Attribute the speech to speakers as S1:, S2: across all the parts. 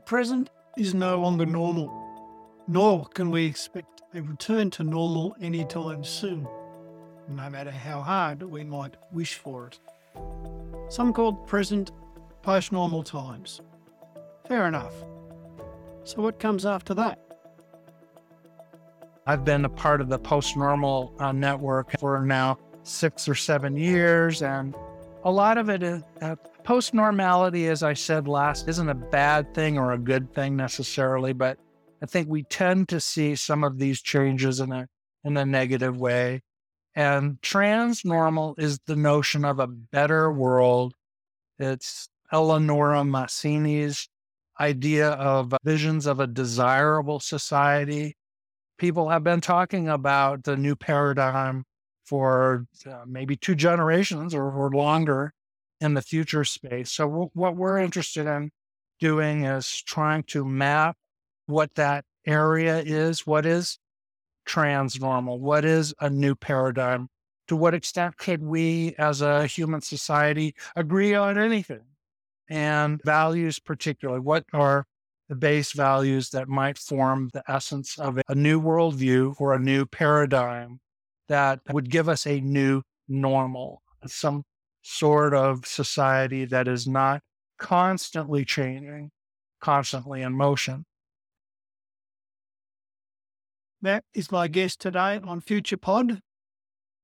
S1: The present is no longer normal, nor can we expect a return to normal anytime soon, no matter how hard we might wish for it. Some call the present post normal times. Fair enough. So, what comes after that?
S2: I've been a part of the post normal uh, network for now six or seven years, and a lot of it is uh, post normality, as I said last, isn't a bad thing or a good thing necessarily, but I think we tend to see some of these changes in a in a negative way. And trans normal is the notion of a better world. It's Eleonora Masini's idea of visions of a desirable society. People have been talking about the new paradigm for uh, maybe two generations or, or longer in the future space. So, w- what we're interested in doing is trying to map what that area is. What is transnormal? What is a new paradigm? To what extent could we as a human society agree on anything? And values, particularly, what are the base values that might form the essence of a new worldview or a new paradigm that would give us a new normal, some sort of society that is not constantly changing, constantly in motion.
S1: That is my guest today on Future Pod.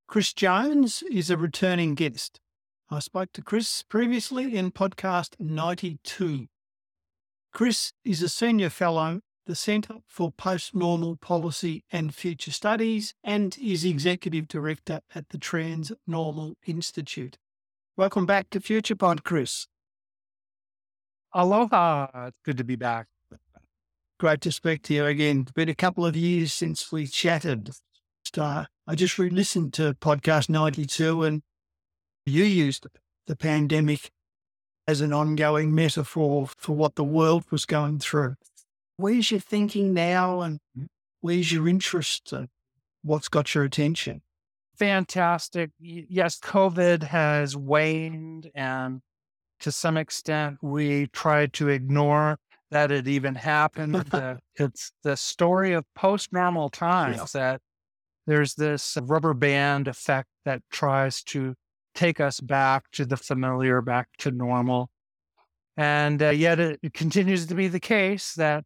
S1: Chris Jones is a returning guest. I spoke to Chris previously in podcast 92. Chris is a senior fellow the Centre for Postnormal Policy and Future Studies and is executive director at the Trans Normal Institute. Welcome back to Future Pod, Chris.
S2: Aloha. It's good to be back.
S1: Great to speak to you again. It's been a couple of years since we chatted. I just re listened to podcast 92 and you used the pandemic as an ongoing metaphor for what the world was going through. Where's your thinking now and where's your interest and what's got your attention?
S2: Fantastic. Yes, COVID has waned and to some extent we tried to ignore that it even happened. it's the story of post normal times yeah. that there's this rubber band effect that tries to take us back to the familiar, back to normal. And uh, yet it, it continues to be the case that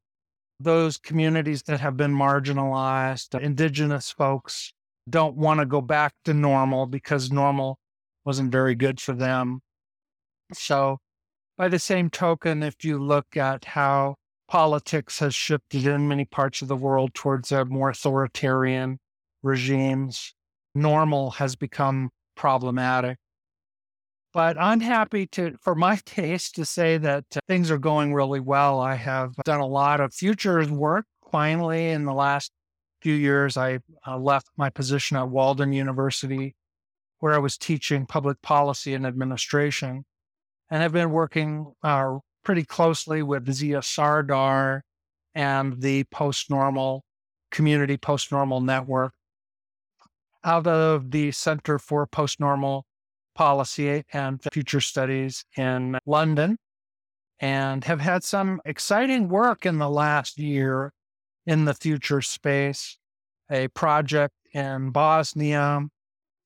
S2: those communities that have been marginalized, indigenous folks, don't want to go back to normal because normal wasn't very good for them. So by the same token, if you look at how politics has shifted in many parts of the world towards a more authoritarian regimes, normal has become problematic. But I'm happy to, for my case, to say that uh, things are going really well. I have done a lot of futures work. Finally, in the last few years, I uh, left my position at Walden University, where I was teaching public policy and administration and have been working uh, pretty closely with Zia Sardar and the post normal community post normal network out of the Center for Post Normal Policy and Future Studies in London and have had some exciting work in the last year in the future space, a project in Bosnia,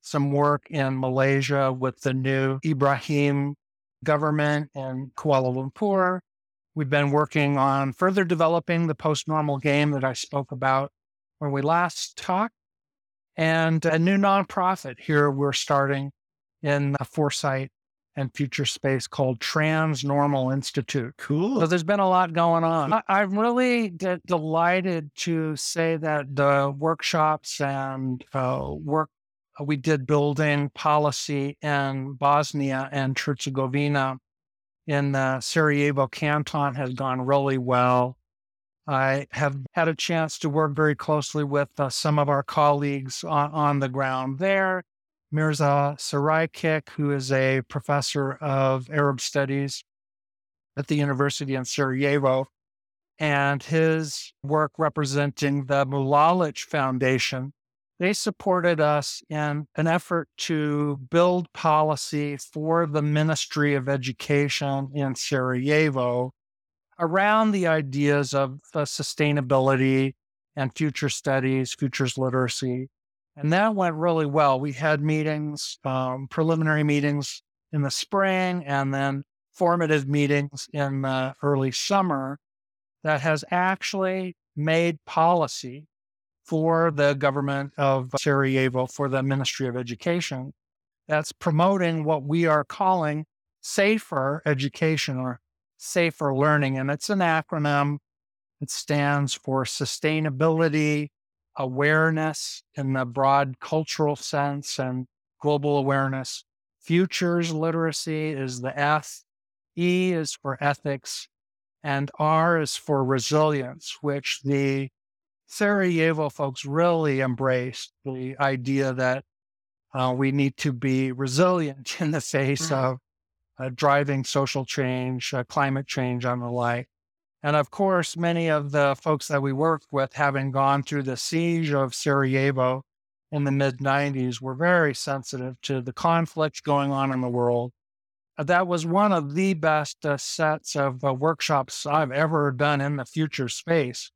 S2: some work in Malaysia with the new Ibrahim government in Kuala Lumpur. We've been working on further developing the post normal game that I spoke about when we last talked, and a new nonprofit here we're starting in foresight and future space called Trans Normal Institute.
S1: Cool.
S2: So there's been a lot going on. I, am really de- delighted to say that the workshops and uh, work we did building policy in Bosnia and Herzegovina in the Sarajevo canton has gone really well. I have had a chance to work very closely with uh, some of our colleagues on, on, the ground there. Mirza Sarajkic, who is a professor of Arab studies at the University in Sarajevo, and his work representing the Mulalich Foundation, they supported us in an effort to build policy for the Ministry of Education in Sarajevo around the ideas of sustainability and future studies, futures literacy. And that went really well. We had meetings, um, preliminary meetings in the spring, and then formative meetings in the early summer that has actually made policy for the government of Sarajevo, for the Ministry of Education, that's promoting what we are calling safer education or safer learning. And it's an acronym. It stands for sustainability, awareness in the broad cultural sense, and global awareness. Futures literacy is the F. E is for ethics, and R is for resilience, which the Sarajevo folks really embraced the idea that uh, we need to be resilient in the face mm-hmm. of uh, driving social change, uh, climate change, and the like. And of course, many of the folks that we worked with, having gone through the siege of Sarajevo in the mid 90s, were very sensitive to the conflicts going on in the world. Uh, that was one of the best uh, sets of uh, workshops I've ever done in the future space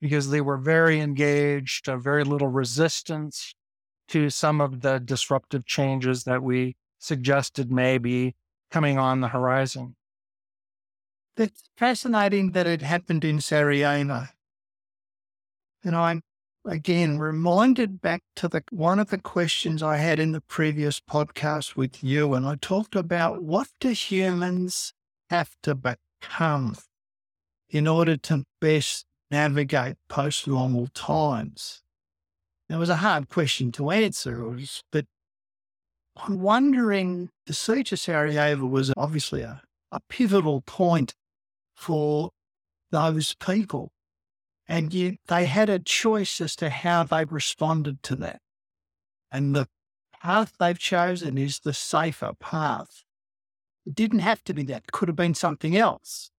S2: because they were very engaged, very little resistance to some of the disruptive changes that we suggested may be coming on the horizon.
S1: It's fascinating that it happened in Sarajevo. And I'm again reminded back to the one of the questions I had in the previous podcast with you, and I talked about what do humans have to become in order to best navigate post normal times. It was a hard question to answer, but I'm wondering the siege of Sarajevo was obviously a, a pivotal point for those people. And yet they had a choice as to how they responded to that. And the path they've chosen is the safer path. It didn't have to be that, it could have been something else.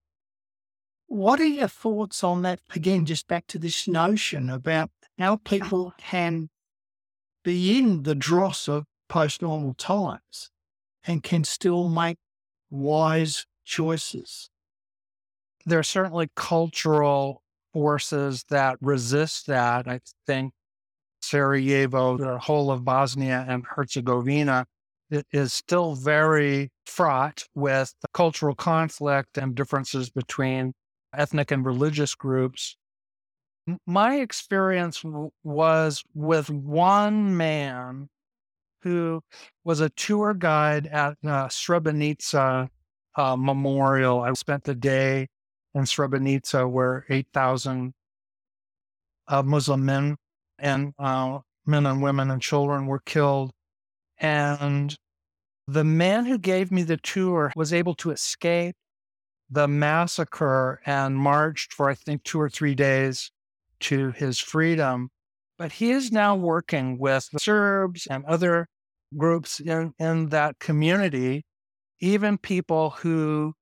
S1: What are your thoughts on that? Again, just back to this notion about how people can be in the dross of post normal times and can still make wise choices.
S2: There are certainly cultural forces that resist that. I think Sarajevo, the whole of Bosnia and Herzegovina, it is still very fraught with cultural conflict and differences between ethnic and religious groups my experience was with one man who was a tour guide at uh, Srebrenica uh, Memorial. I spent the day in Srebrenica where 8,000 uh, Muslim men and uh, men and women and children were killed. And the man who gave me the tour was able to escape the massacre and marched for, I think, two or three days to his freedom. But he is now working with Serbs and other groups in, in that community, even people who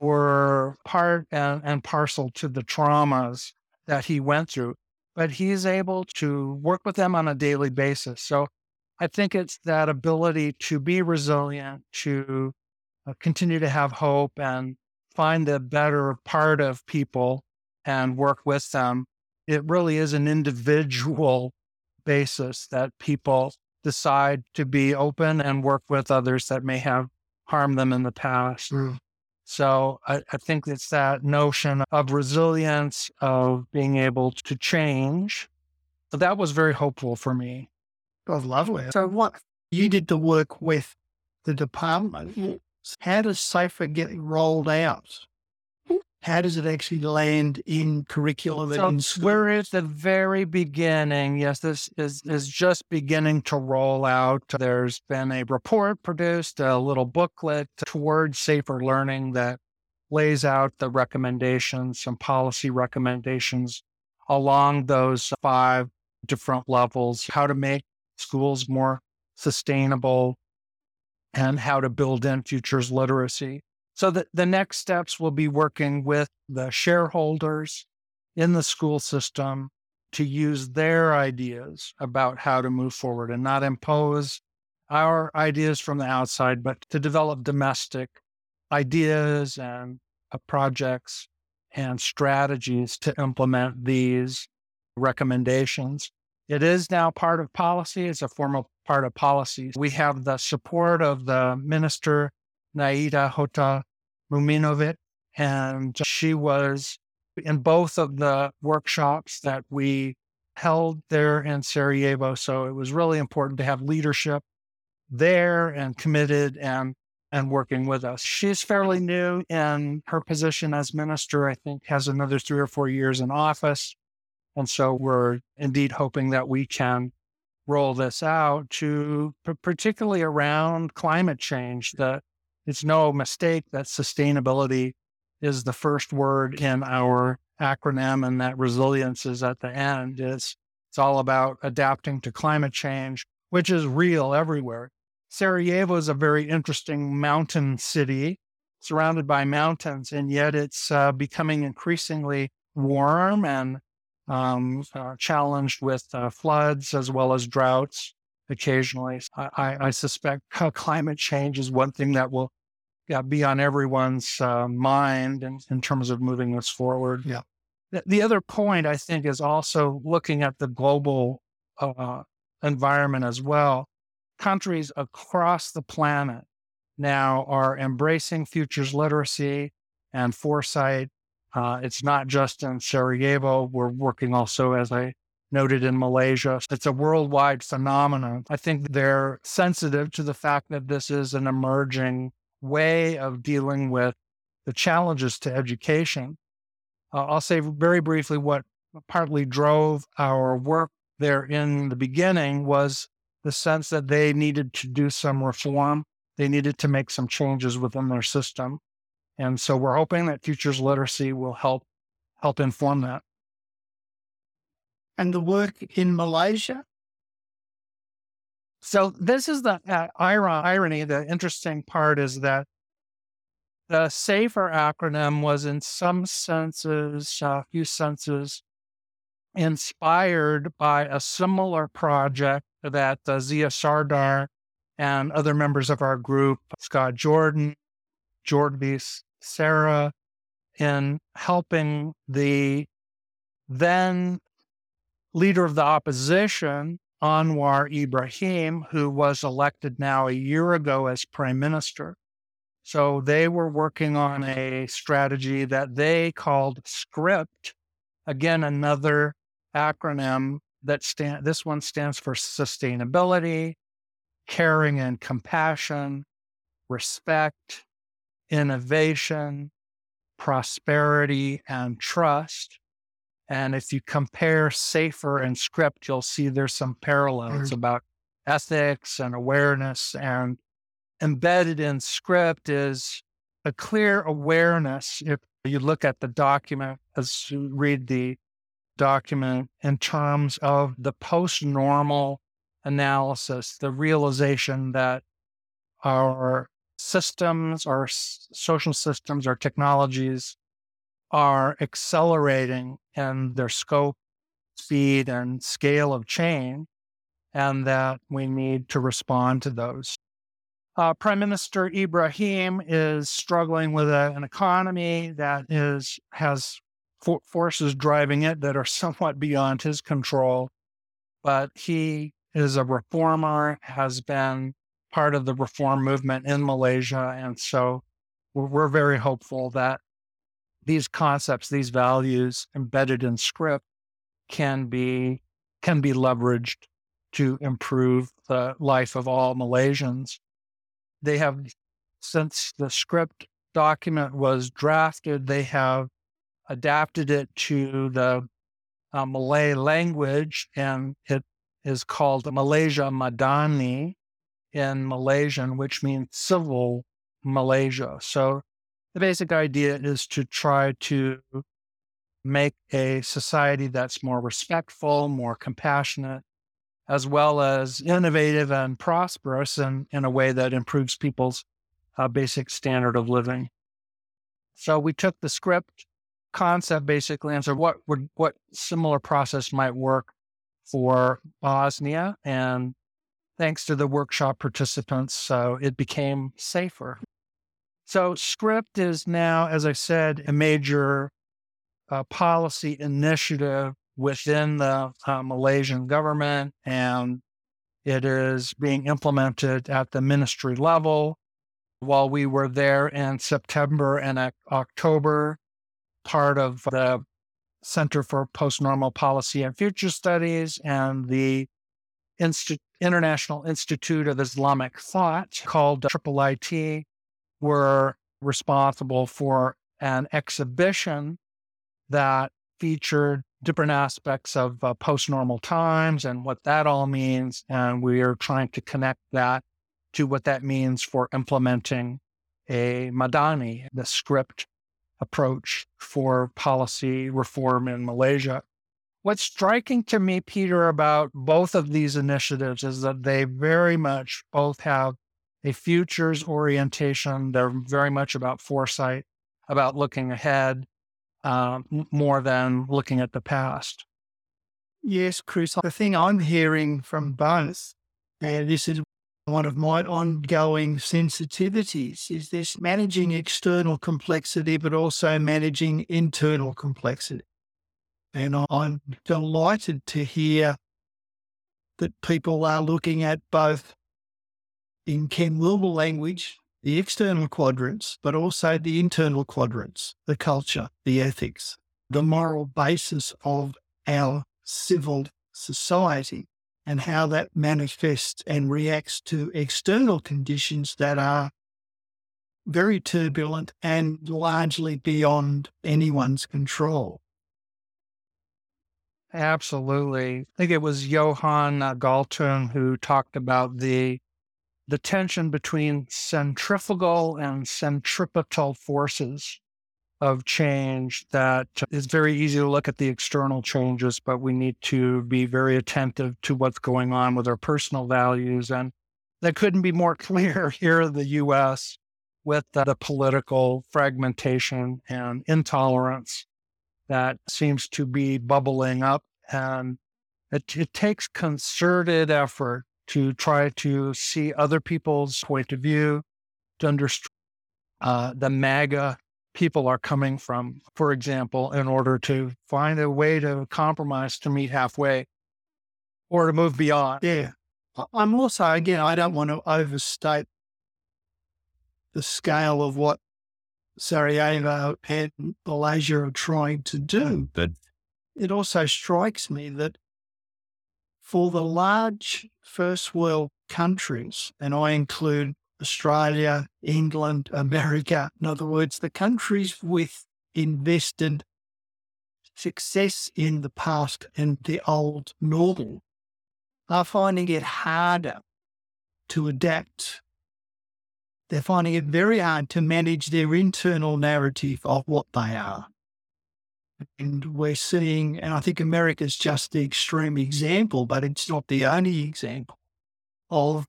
S2: were part and, and parcel to the traumas that he went through. But he's able to work with them on a daily basis. So I think it's that ability to be resilient, to uh, continue to have hope and find the better part of people and work with them it really is an individual basis that people decide to be open and work with others that may have harmed them in the past. Mm. So I, I, think it's that notion of resilience, of being able to change. That was very hopeful for me.
S1: That was lovely. So what you did the work with the department. Mm-hmm. How does SAFER get rolled out? How does it actually land in curriculum so in?
S2: We're at the very beginning. Yes, this is, is just beginning to roll out. There's been a report produced, a little booklet towards safer learning that lays out the recommendations, some policy recommendations along those five different levels, how to make schools more sustainable and how to build in futures literacy. So the, the next steps will be working with the shareholders in the school system to use their ideas about how to move forward and not impose our ideas from the outside, but to develop domestic ideas and uh, projects and strategies to implement these recommendations. It is now part of policy. It's a formal part of policy. We have the support of the minister, Naida Hota Muminovic, and she was in both of the workshops that we held there in Sarajevo. So it was really important to have leadership there and committed and and working with us. She's fairly new in her position as minister. I think has another three or four years in office. And so we're indeed hoping that we can roll this out to particularly around climate change. That it's no mistake that sustainability is the first word in our acronym and that resilience is at the end. It's, it's all about adapting to climate change, which is real everywhere. Sarajevo is a very interesting mountain city surrounded by mountains, and yet it's uh, becoming increasingly warm and um, uh, challenged with uh, floods as well as droughts occasionally. I, I, suspect climate change is one thing that will yeah, be on everyone's uh, mind in, in terms of moving this forward.
S1: Yeah.
S2: The, the other point I think is also looking at the global uh, environment as well. Countries across the planet now are embracing futures literacy and foresight uh, it's not just in Sarajevo. We're working also, as I noted, in Malaysia. It's a worldwide phenomenon. I think they're sensitive to the fact that this is an emerging way of dealing with the challenges to education. Uh, I'll say very briefly what partly drove our work there in the beginning was the sense that they needed to do some reform. They needed to make some changes within their system. And so we're hoping that futures literacy will help help inform that.
S1: And the work in Malaysia?
S2: So this is the uh, irony. The interesting part is that the SAFER acronym was, in some senses, a few senses, inspired by a similar project that uh, Zia Sardar and other members of our group, Scott Jordan, Jordavis, Sarah in helping the then leader of the opposition, Anwar Ibrahim, who was elected now a year ago as prime minister. So they were working on a strategy that they called SCRIPT. Again, another acronym that stand this one stands for sustainability, caring and compassion, respect, innovation, prosperity, and trust. And if you compare Safer and Script, you'll see there's some parallels mm-hmm. about ethics and awareness. And embedded in Script is a clear awareness. If you look at the document, as you read the document in terms of the post normal analysis, the realization that our systems, our social systems, our technologies are accelerating in their scope, speed, and scale of change, and that we need to respond to those. Uh, Prime Minister Ibrahim is struggling with a, an economy that is has for- forces driving it that are somewhat beyond his control, but he is a reformer, has been part of the reform movement in Malaysia. And so we're, we're very hopeful that these concepts, these values embedded in script can be can be leveraged to improve the life of all Malaysians. They have since the script document was drafted, they have adapted it to the uh, Malay language, and it is called Malaysia Madani, in Malaysian, which means civil Malaysia. So the basic idea is to try to make a society that's more respectful, more compassionate, as well as innovative and prosperous and in a way that improves people's uh, basic standard of living. So we took the script concept basically and said what would what similar process might work for Bosnia and thanks to the workshop participants, so it became safer. So, script is now, as I said, a major a policy initiative within the uh, Malaysian government, and it is being implemented at the ministry level. While we were there in September and October, part of the Center for Postnormal Policy and Future Studies and the International Institute of Islamic Thought, called Triple IT, were responsible for an exhibition that featured different aspects of uh, post normal times and what that all means. And we are trying to connect that to what that means for implementing a Madani, the script approach for policy reform in Malaysia. What's striking to me, Peter, about both of these initiatives is that they very much both have a futures orientation. They're very much about foresight, about looking ahead, uh, more than looking at the past.
S1: Yes, Chris. The thing I'm hearing from both, and this is one of my ongoing sensitivities, is this managing external complexity, but also managing internal complexity. And I'm delighted to hear that people are looking at both in Ken Wilber language, the external quadrants, but also the internal quadrants, the culture, the ethics, the moral basis of our civil society and how that manifests and reacts to external conditions that are very turbulent and largely beyond anyone's control.
S2: Absolutely. I think it was Johan Galtung who talked about the the tension between centrifugal and centripetal forces of change that is very easy to look at the external changes, but we need to be very attentive to what's going on with our personal values. And that couldn't be more clear here in the US with the political fragmentation and intolerance that seems to be bubbling up. And it, it takes concerted effort to try to see other people's point of view, to understand uh, the MAGA people are coming from, for example, in order to find a way to compromise to meet halfway or to move beyond.
S1: Yeah. I'm also, again, I don't want to overstate the scale of what Sarajevo and Malaysia are trying to do, but it also strikes me that for the large first world countries, and I include Australia, England, America, in other words, the countries with invested success in the past and the old normal, are finding it harder to adapt. They're finding it very hard to manage their internal narrative of what they are. And we're seeing, and I think America's just the extreme example, but it's not the only example of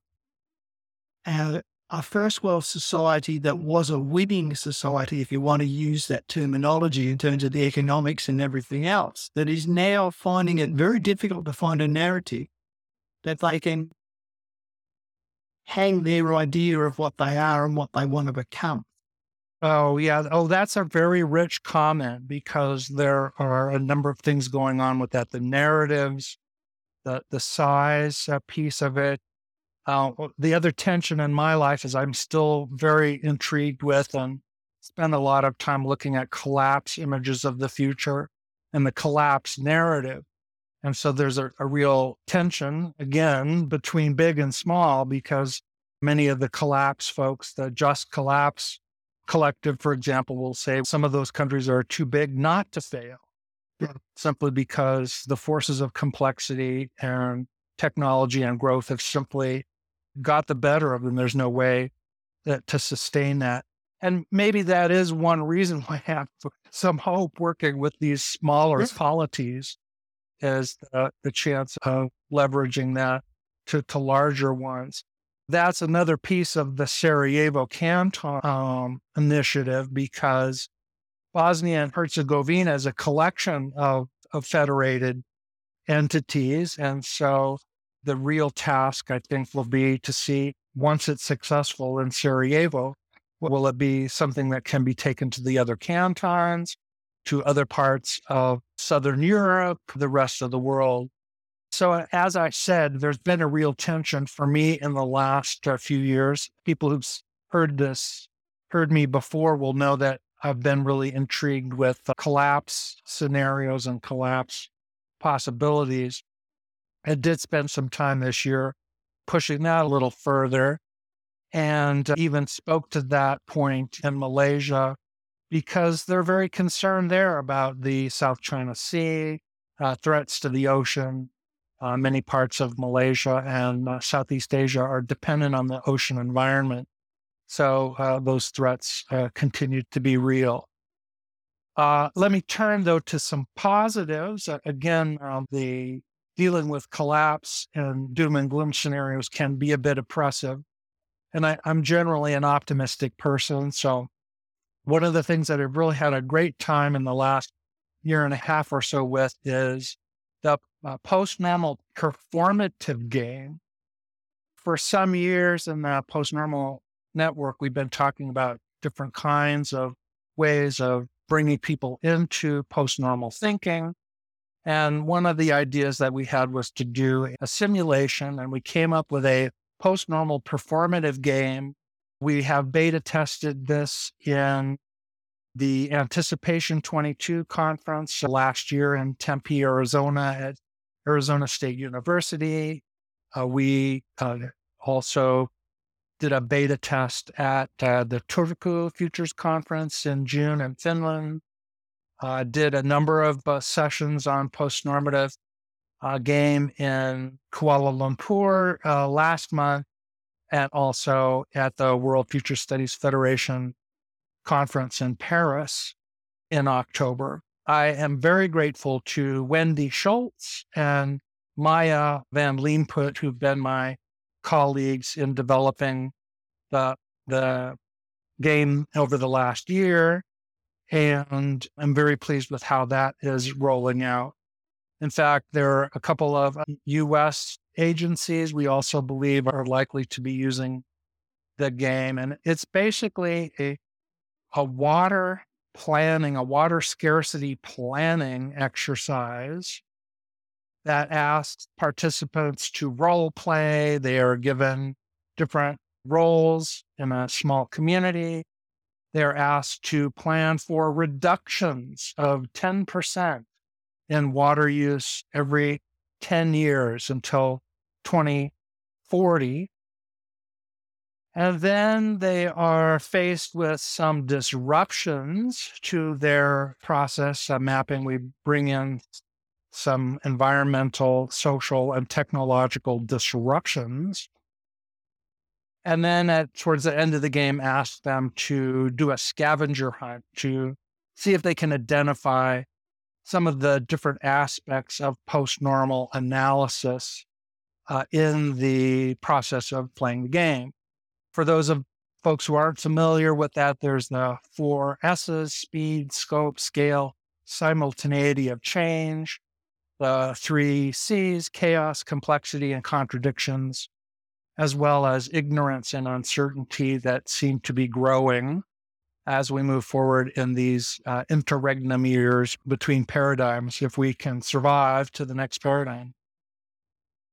S1: our first world society that was a winning society, if you want to use that terminology in terms of the economics and everything else, that is now finding it very difficult to find a narrative that they can hang their idea of what they are and what they want to become.
S2: Oh, yeah. Oh, that's a very rich comment because there are a number of things going on with that. The narratives, the the size uh, piece of it. Uh, the other tension in my life is I'm still very intrigued with and spend a lot of time looking at collapse images of the future and the collapse narrative. And so there's a, a real tension again between big and small because many of the collapse folks, the just collapse collective, for example, will say some of those countries are too big not to fail, yeah. simply because the forces of complexity and technology and growth have simply got the better of them. There's no way that, to sustain that. And maybe that is one reason why I have some hope working with these smaller yeah. polities is the, the chance of leveraging that to, to larger ones that's another piece of the Sarajevo Canton um, initiative because Bosnia and Herzegovina is a collection of, of federated entities. And so the real task, I think, will be to see once it's successful in Sarajevo, will it be something that can be taken to the other cantons, to other parts of Southern Europe, the rest of the world. So, as I said, there's been a real tension for me in the last uh, few years. People who've heard this, heard me before, will know that I've been really intrigued with collapse scenarios and collapse possibilities. I did spend some time this year pushing that a little further and even spoke to that point in Malaysia because they're very concerned there about the South China Sea, uh, threats to the ocean. Uh, many parts of Malaysia and uh, Southeast Asia are dependent on the ocean environment. So uh, those threats uh, continue to be real. Uh, let me turn though to some positives. Again, uh, the dealing with collapse and doom and gloom scenarios can be a bit oppressive. And I, I'm generally an optimistic person. So one of the things that I've really had a great time in the last year and a half or so with is the uh, post normal performative game. For some years in the post normal network, we've been talking about different kinds of ways of bringing people into post normal thinking. And one of the ideas that we had was to do a simulation, and we came up with a post normal performative game. We have beta tested this in the Anticipation 22 conference last year in Tempe, Arizona at Arizona State University. Uh, we uh, also did a beta test at uh, the Turku Futures Conference in June in Finland. Uh, did a number of uh, sessions on post-normative uh, game in Kuala Lumpur last month, and also at the World Future Studies Federation conference in Paris in October. I am very grateful to Wendy Schultz and Maya Van Leemput, who've been my colleagues in developing the the game over the last year. And I'm very pleased with how that is rolling out. In fact, there are a couple of US agencies we also believe are likely to be using the game. And it's basically a, a water planning, a water scarcity planning exercise that asks participants to role play. They are given different roles in a small community. They're asked to plan for reductions of 10% in water use every 10 years until 2040. And then they are faced with some disruptions to their process of mapping. We bring in some environmental, social, and technological disruptions. And then at towards the end of the game, ask them to do a scavenger hunt to see if they can identify some of the different aspects of post normal analysis uh, in the process of playing the game. For those of folks who aren't familiar with that, there's the four S's speed, scope, scale, simultaneity of change, the three C's chaos, complexity, and contradictions, as well as ignorance and uncertainty that seem to be growing as we move forward in these uh, interregnum years between paradigms if we can survive to the next paradigm.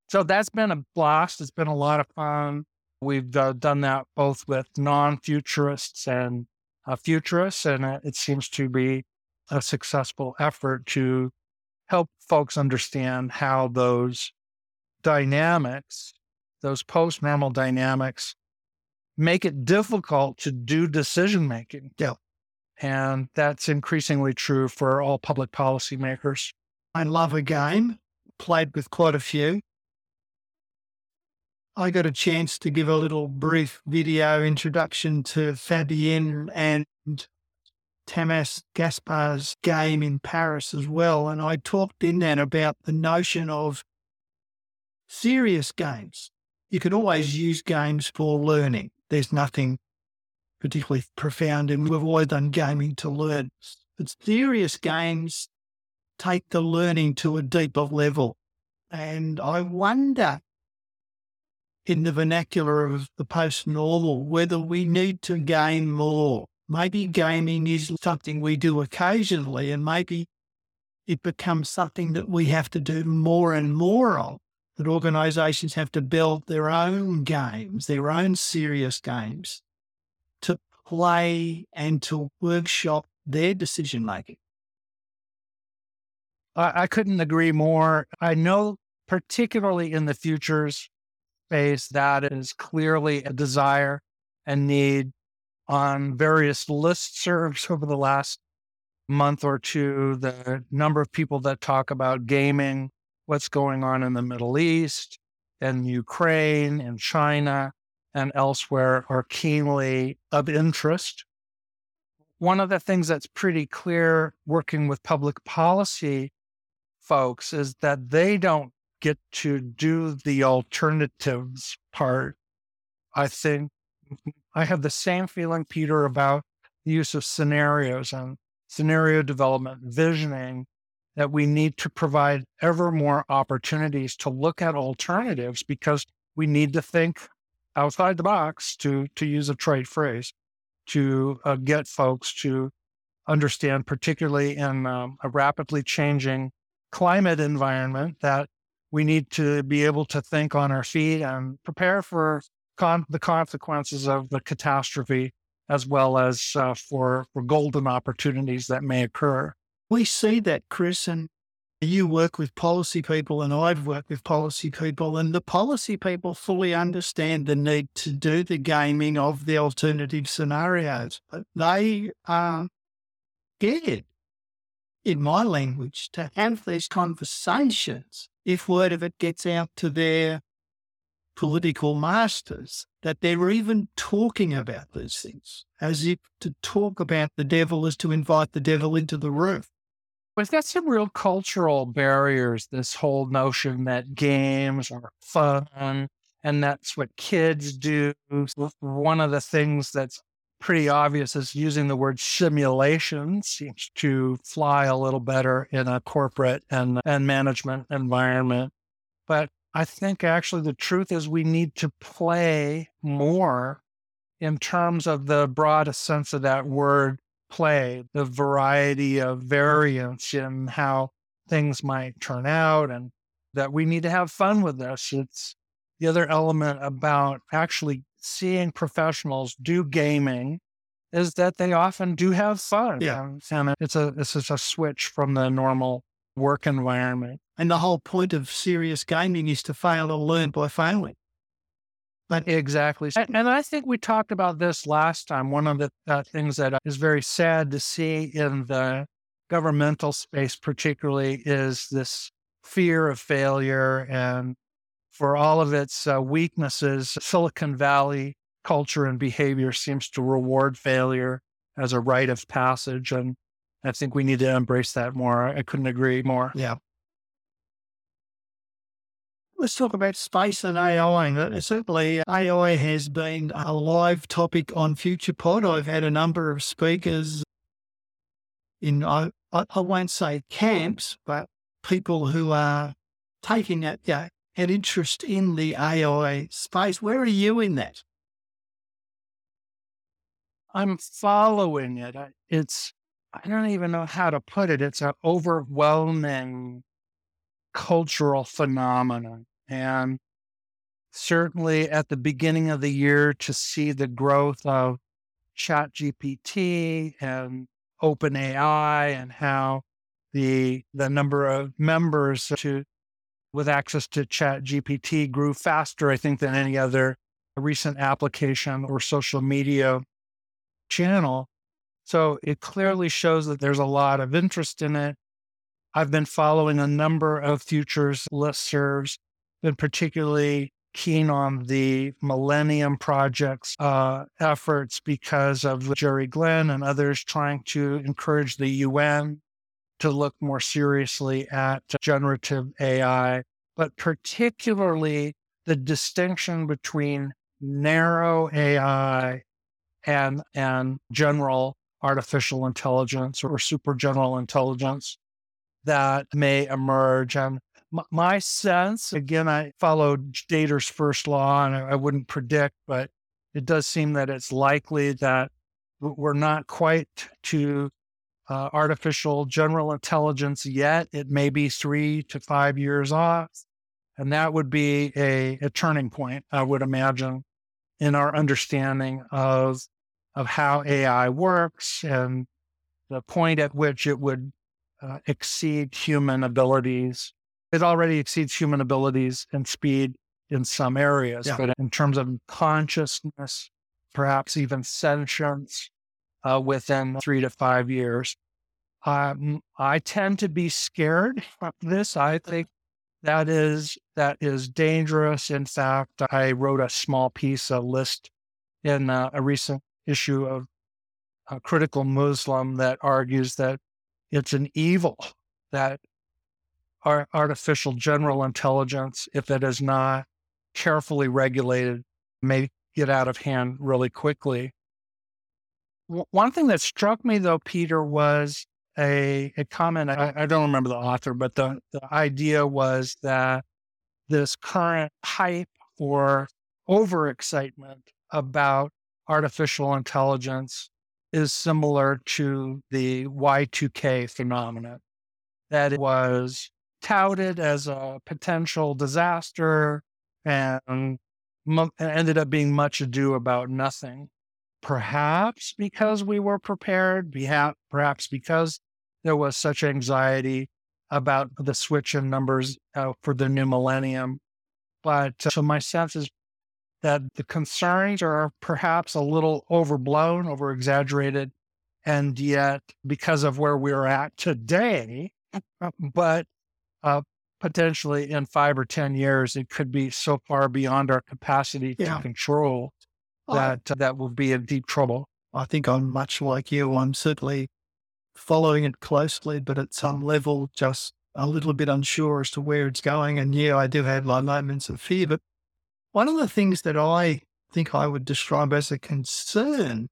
S2: So that's been a blast. It's been a lot of fun. We've uh, done that both with non futurists and uh, futurists, and it seems to be a successful effort to help folks understand how those dynamics, those post normal dynamics, make it difficult to do decision making.
S1: Yeah.
S2: And that's increasingly true for all public policymakers.
S1: I love a game, played with quite a few. I got a chance to give a little brief video introduction to Fabienne and Tamas Gaspar's game in Paris as well. And I talked in that about the notion of serious games. You can always use games for learning. There's nothing particularly profound, and we've always done gaming to learn. But serious games take the learning to a deeper level. And I wonder, in the vernacular of the post normal, whether we need to game more maybe gaming is something we do occasionally, and maybe it becomes something that we have to do more and more of. That organizations have to build their own games, their own serious games to play and to workshop their decision making.
S2: I, I couldn't agree more. I know, particularly in the futures space, that is clearly a desire and need on various listservs over the last month or two. The number of people that talk about gaming, what's going on in the Middle East and Ukraine and China and elsewhere are keenly of interest. One of the things that's pretty clear working with public policy folks is that they don't get to do the alternatives part. I think I have the same feeling, Peter, about the use of scenarios and scenario development, visioning, that we need to provide ever more opportunities to look at alternatives because we need to think outside the box, to, to use a trade phrase, to uh, get folks to understand, particularly in um, a rapidly changing climate environment, that we need to be able to think on our feet and prepare for con- the consequences of the catastrophe as well as uh, for, for golden opportunities that may occur.
S1: We see that, Chris, and you work with policy people, and I've worked with policy people, and the policy people fully understand the need to do the gaming of the alternative scenarios. They are scared, in my language, to have these conversations if word of it gets out to their political masters that they're even talking about these things, as if to talk about the devil is to invite the devil into the room.
S2: We've got some real cultural barriers, this whole notion that games are fun and that's what kids do. One of the things that's pretty obvious is using the word simulation seems to fly a little better in a corporate and, and management environment. But I think actually the truth is we need to play more in terms of the broadest sense of that word play, the variety of variance in how things might turn out, and that we need to have fun with this. It's the other element about actually seeing professionals do gaming is that they often do have fun.
S1: Yeah.
S2: And it's a, it's just a switch from the normal work environment.
S1: And the whole point of serious gaming is to fail or learn by failing.
S2: But exactly. And I think we talked about this last time. One of the uh, things that is very sad to see in the governmental space, particularly, is this fear of failure. And for all of its uh, weaknesses, Silicon Valley culture and behavior seems to reward failure as a rite of passage. And I think we need to embrace that more. I couldn't agree more.
S1: Yeah. Let's talk about space and AI. Certainly, AI has been a live topic on FuturePod. I've had a number of speakers in, I, I won't say camps, but people who are taking that, yeah, an interest in the AI space. Where are you in that?
S2: I'm following it. It's, I don't even know how to put it. It's an overwhelming cultural phenomenon. And certainly at the beginning of the year to see the growth of ChatGPT and OpenAI and how the the number of members to with access to ChatGPT grew faster, I think, than any other recent application or social media channel. So it clearly shows that there's a lot of interest in it. I've been following a number of futures listservs, been particularly keen on the Millennium Project's uh, efforts because of Jerry Glenn and others trying to encourage the UN to look more seriously at generative AI, but particularly the distinction between narrow AI and, and general artificial intelligence or super general intelligence that may emerge. And my sense, again, I followed Dator's first law and I wouldn't predict, but it does seem that it's likely that we're not quite to uh, artificial general intelligence yet. It may be three to five years off. And that would be a, a turning point, I would imagine, in our understanding of, of how AI works and the point at which it would uh, exceed human abilities. It already exceeds human abilities and speed in some areas, yeah. but in terms of consciousness, perhaps even sentience, uh, within three to five years. Um, I tend to be scared of this. I think that is that is dangerous. In fact, I wrote a small piece, a list in uh, a recent issue of a Critical Muslim that argues that it's an evil that our artificial general intelligence, if it is not carefully regulated, may get out of hand really quickly. One thing that struck me, though, Peter, was a, a comment. I, I don't remember the author, but the, the idea was that this current hype or overexcitement about artificial intelligence is similar to the Y2K phenomenon, that it was touted as a potential disaster and ended up being much ado about nothing. Perhaps because we were prepared, perhaps because there was such anxiety about the switch in numbers uh, for the new millennium. But uh, so my sense is that the concerns are perhaps a little overblown, over exaggerated, and yet because of where we're at today, but uh, potentially in five or 10 years, it could be so far beyond our capacity yeah. to control that uh, that will be in deep trouble.
S1: I think I'm much like you. I'm certainly following it closely, but at some level, just a little bit unsure as to where it's going. And yeah, I do have my moments of fear. But one of the things that I think I would describe as a concern,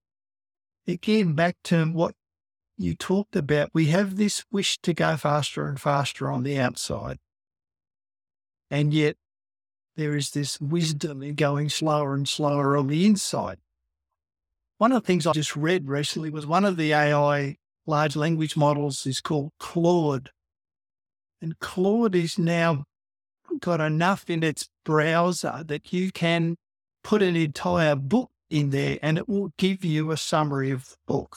S1: again, back to what you talked about, we have this wish to go faster and faster on the outside. And yet there is this wisdom in going slower and slower on the inside. One of the things I just read recently was one of the AI large language models is called Claude. And Claude is now got enough in its browser that you can put an entire book in there and it will give you a summary of the book.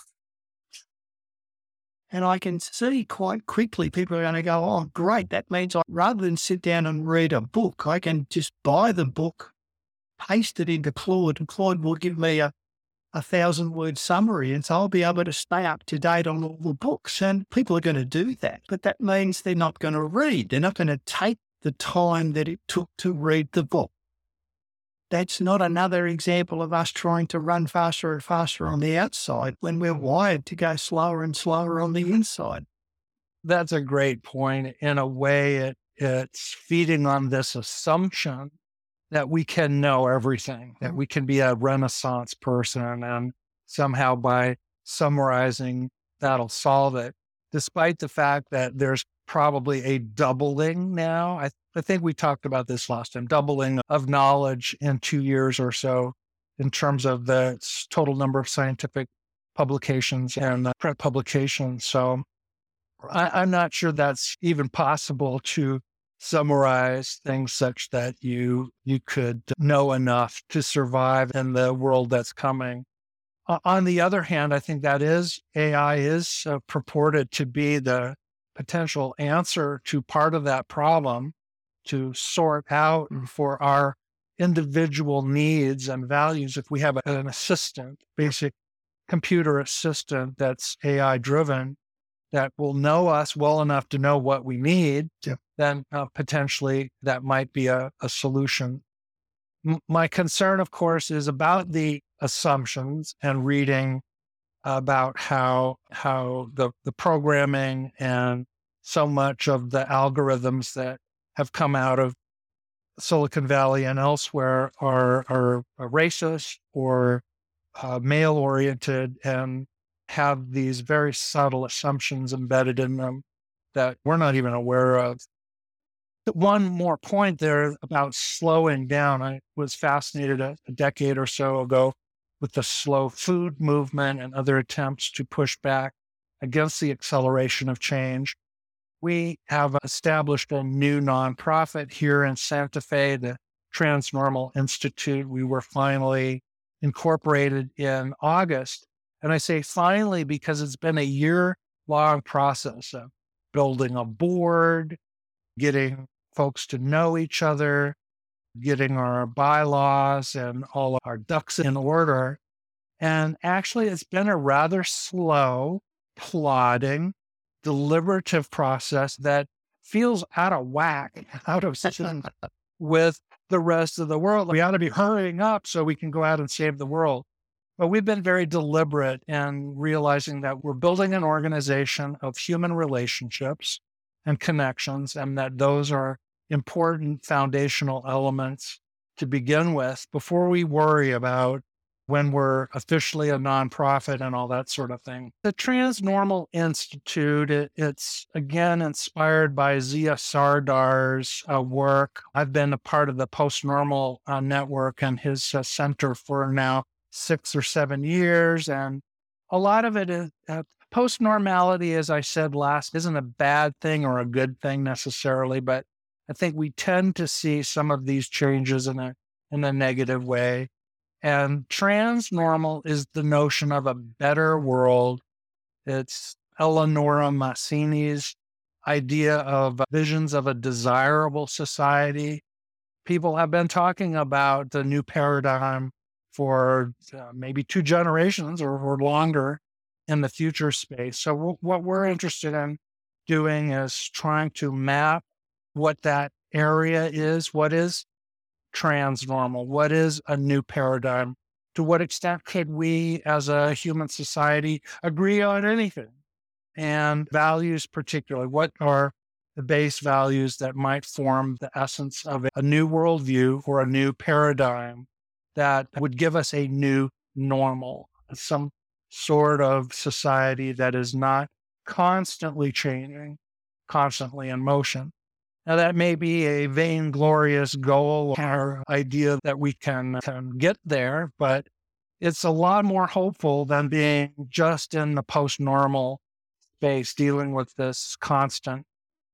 S1: And I can see quite quickly people are going to go, oh, great. That means I, rather than sit down and read a book, I can just buy the book, paste it into Claude, and Claude will give me a a thousand word summary. And so I'll be able to stay up to date on all the books. And people are going to do that. But that means they're not going to read. They're not going to take the time that it took to read the book. That's not another example of us trying to run faster and faster on the outside when we're wired to go slower and slower on the inside.
S2: That's a great point. In a way, it, it's feeding on this assumption that we can know everything, that we can be a renaissance person and somehow by summarizing that'll solve it. Despite the fact that there's probably a doubling now. I, I think we talked about this last time, doubling of knowledge in two years or so in terms of the total number of scientific publications and print publications. So I, I'm not sure that's even possible to summarize things such that you you could know enough to survive in the world that's coming. Uh, on the other hand, I think that is AI is uh, purported to be the potential answer to part of that problem to sort out for our individual needs and values. If we have an assistant, basic computer assistant that's AI driven, that will know us well enough to know what we need, yeah. then uh, potentially that might be a, a solution. M- my concern, of course, is about the assumptions and reading about how how the, the programming and so much of the algorithms that come out of Silicon Valley and elsewhere are are, are racist or uh, male oriented and have these very subtle assumptions embedded in them that we're not even aware of. One more point there about slowing down. I was fascinated a, a decade or so ago with the slow food movement and other attempts to push back against the acceleration of change. We have established a new nonprofit here in Santa Fe, the Transnormal Institute. We were finally incorporated in August. And I say finally because it's been a year long process of building a board, getting folks to know each other, getting our bylaws and all our ducks in order. And actually, it's been a rather slow, plodding, deliberative process that feels out of whack, out of sync with the rest of the world. We ought to be hurrying up so we can go out and save the world. But we've been very deliberate in realizing that we're building an organization of human relationships and connections, and that those are important foundational elements to begin with before we worry about when we're officially a nonprofit and all that sort of thing. The Transnormal Institute, it, it's again inspired by Zia Sardar's uh, work. I've been a part of the Postnormal uh, Network and his uh, center for now six or seven years. And a lot of it is uh, post normality, as I said last, isn't a bad thing or a good thing necessarily, but I think we tend to see some of these changes in a in a negative way. And transnormal is the notion of a better world. It's Eleonora Masini's idea of visions of a desirable society. People have been talking about the new paradigm for uh, maybe two generations or, or longer in the future space. So, w- what we're interested in doing is trying to map what that area is. What is transnormal? What is a new paradigm? To what extent could we as a human society agree on anything? And values, particularly, what are the base values that might form the essence of a new worldview or a new paradigm that would give us a new normal, some sort of society that is not constantly changing, constantly in motion. Now, that may be a vainglorious goal or idea that we can, can get there, but it's a lot more hopeful than being just in the post normal space, dealing with this constant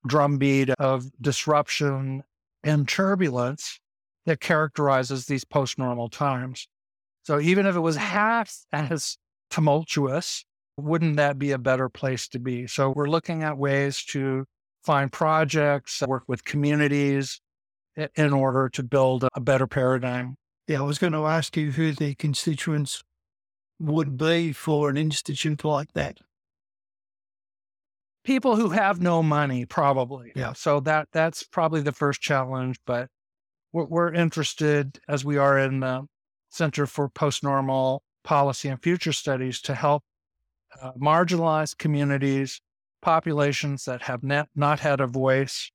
S2: drumbeat of disruption and turbulence that characterizes these post normal times. So, even if it was half as tumultuous, wouldn't that be a better place to be? So, we're looking at ways to find projects, work with communities in order to build a better paradigm.
S1: Yeah, I was going to ask you who the constituents would be for an institute like that.
S2: People who have no money, probably.
S1: Yeah.
S2: So that that's probably the first challenge. But we're, we're interested, as we are in the Center for Postnormal Policy and Future Studies, to help uh, marginalized communities populations that have not, not had a voice,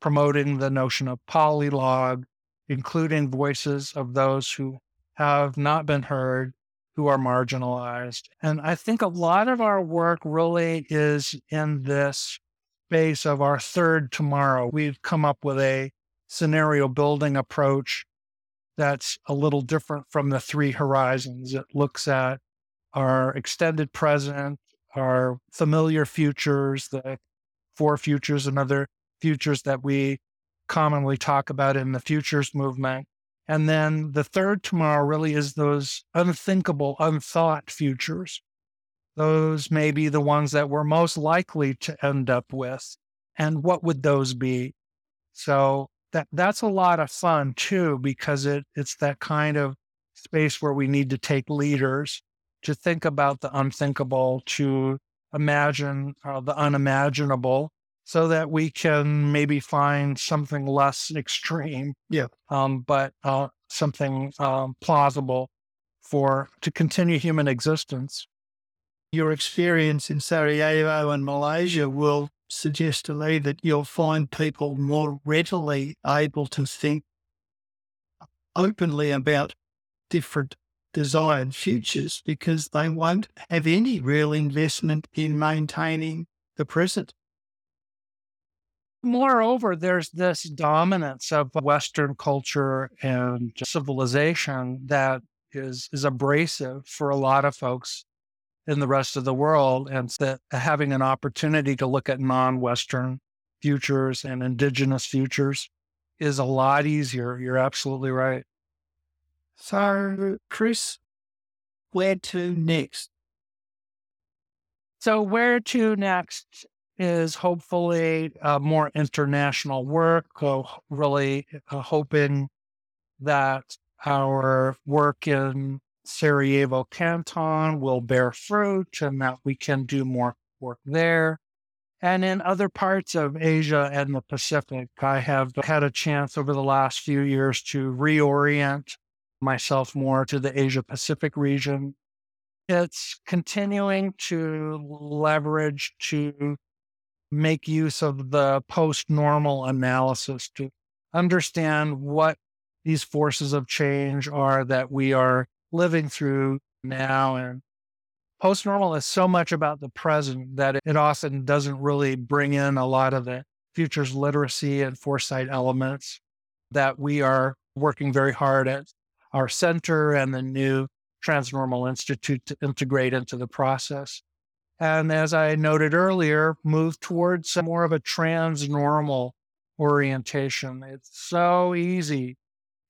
S2: promoting the notion of polylog, including voices of those who have not been heard, who are marginalized. And I think a lot of our work really is in this space of our third tomorrow. We've come up with a scenario building approach that's a little different from the three horizons. It looks at our extended present, our familiar futures, the four futures and other futures that we commonly talk about in the futures movement. And then the third tomorrow really is those unthinkable, unthought futures. Those may be the ones that we're most likely to end up with. And what would those be? So that that's a lot of fun too, because it it's that kind of space where we need to take leaders to think about the unthinkable, to imagine uh, the unimaginable, so that we can maybe find something less extreme,
S1: yeah,
S2: um, but uh, something um, plausible for to continue human existence.
S1: Your experience in Sarajevo and Malaysia will suggest to me that you'll find people more readily able to think openly about different desired futures because they won't have any real investment in maintaining the present.
S2: Moreover, there's this dominance of Western culture and civilization that is is abrasive for a lot of folks in the rest of the world, and that having an opportunity to look at non-Western futures and indigenous futures is a lot easier. You're absolutely right.
S1: So, Chris, where to next?
S2: So, where to next is hopefully uh, more international work. So really uh, hoping that our work in Sarajevo Canton will bear fruit and that we can do more work there. And in other parts of Asia and the Pacific, I have had a chance over the last few years to reorient myself more to the Asia Pacific region. It's continuing to leverage to make use of the post normal analysis to understand what these forces of change are that we are living through now. And post normal is so much about the present that it often doesn't really bring in a lot of the futures literacy and foresight elements that we are working very hard at our center and the new Transnormal Institute to integrate into the process. And as I noted earlier, move towards some more of a transnormal orientation. It's so easy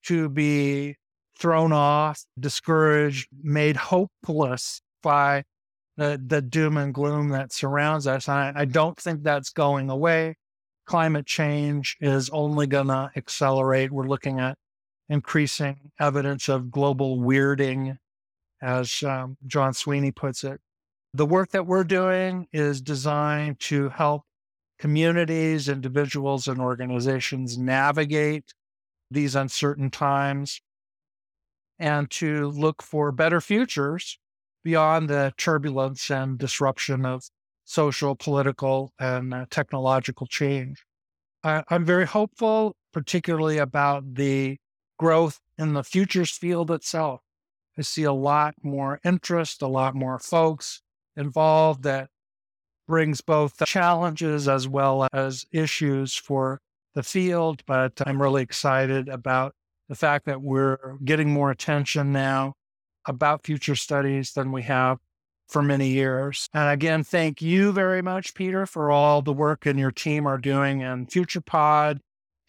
S2: to be thrown off, discouraged, made hopeless by the, the doom and gloom that surrounds us. I, I don't think that's going away. Climate change is only going to accelerate. We're looking at increasing evidence of global weirding, as um, John Sweeney puts it. The work that we're doing is designed to help communities, individuals, and organizations navigate these uncertain times and to look for better futures beyond the turbulence and disruption of social, political, and uh, technological change. I, I'm very hopeful, particularly about the growth in the futures field itself. I see a lot more interest, a lot more folks involved that brings both challenges as well as issues for the field. But I'm really excited about the fact that we're getting more attention now about future studies than we have for many years. And again, thank you very much, Peter, for all the work and your team are doing in FuturePod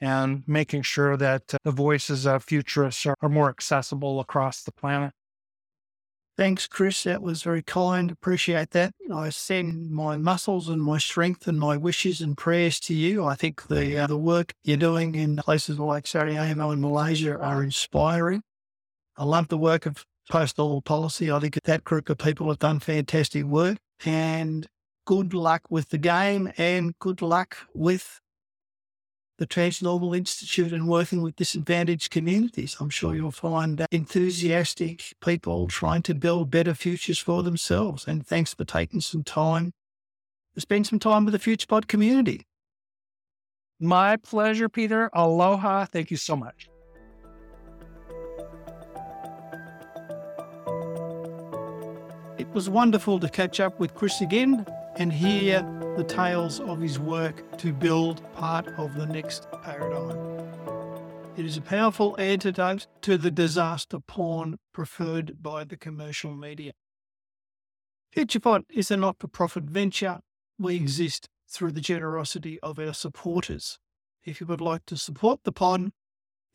S2: and making sure that the voices of futurists are, are more accessible across the planet.
S1: Thanks, Chris. That was very kind. Appreciate that. I send my muscles and my strength and my wishes and prayers to you. I think the uh, the work you're doing in places like Sarajevo and Malaysia are inspiring. I love the work of post postal policy. I think that group of people have done fantastic work. And good luck with the game and good luck with the Transnormal Institute and working with disadvantaged communities. I'm sure mm. you'll find enthusiastic people trying to build better futures for themselves. And thanks for taking some time to spend some time with the FuturePod community.
S2: My pleasure, Peter. Aloha. Thank you so much.
S1: It was wonderful to catch up with Chris again and hear the tales of his work to build part of the next paradigm. It is a powerful antidote to the disaster porn preferred by the commercial media. FuturePod is a not for profit venture. We exist through the generosity of our supporters. If you would like to support the pod,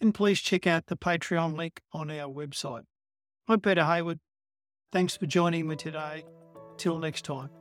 S1: then please check out the Patreon link on our website. I'm Peter Hayward. Thanks for joining me today. Till next time.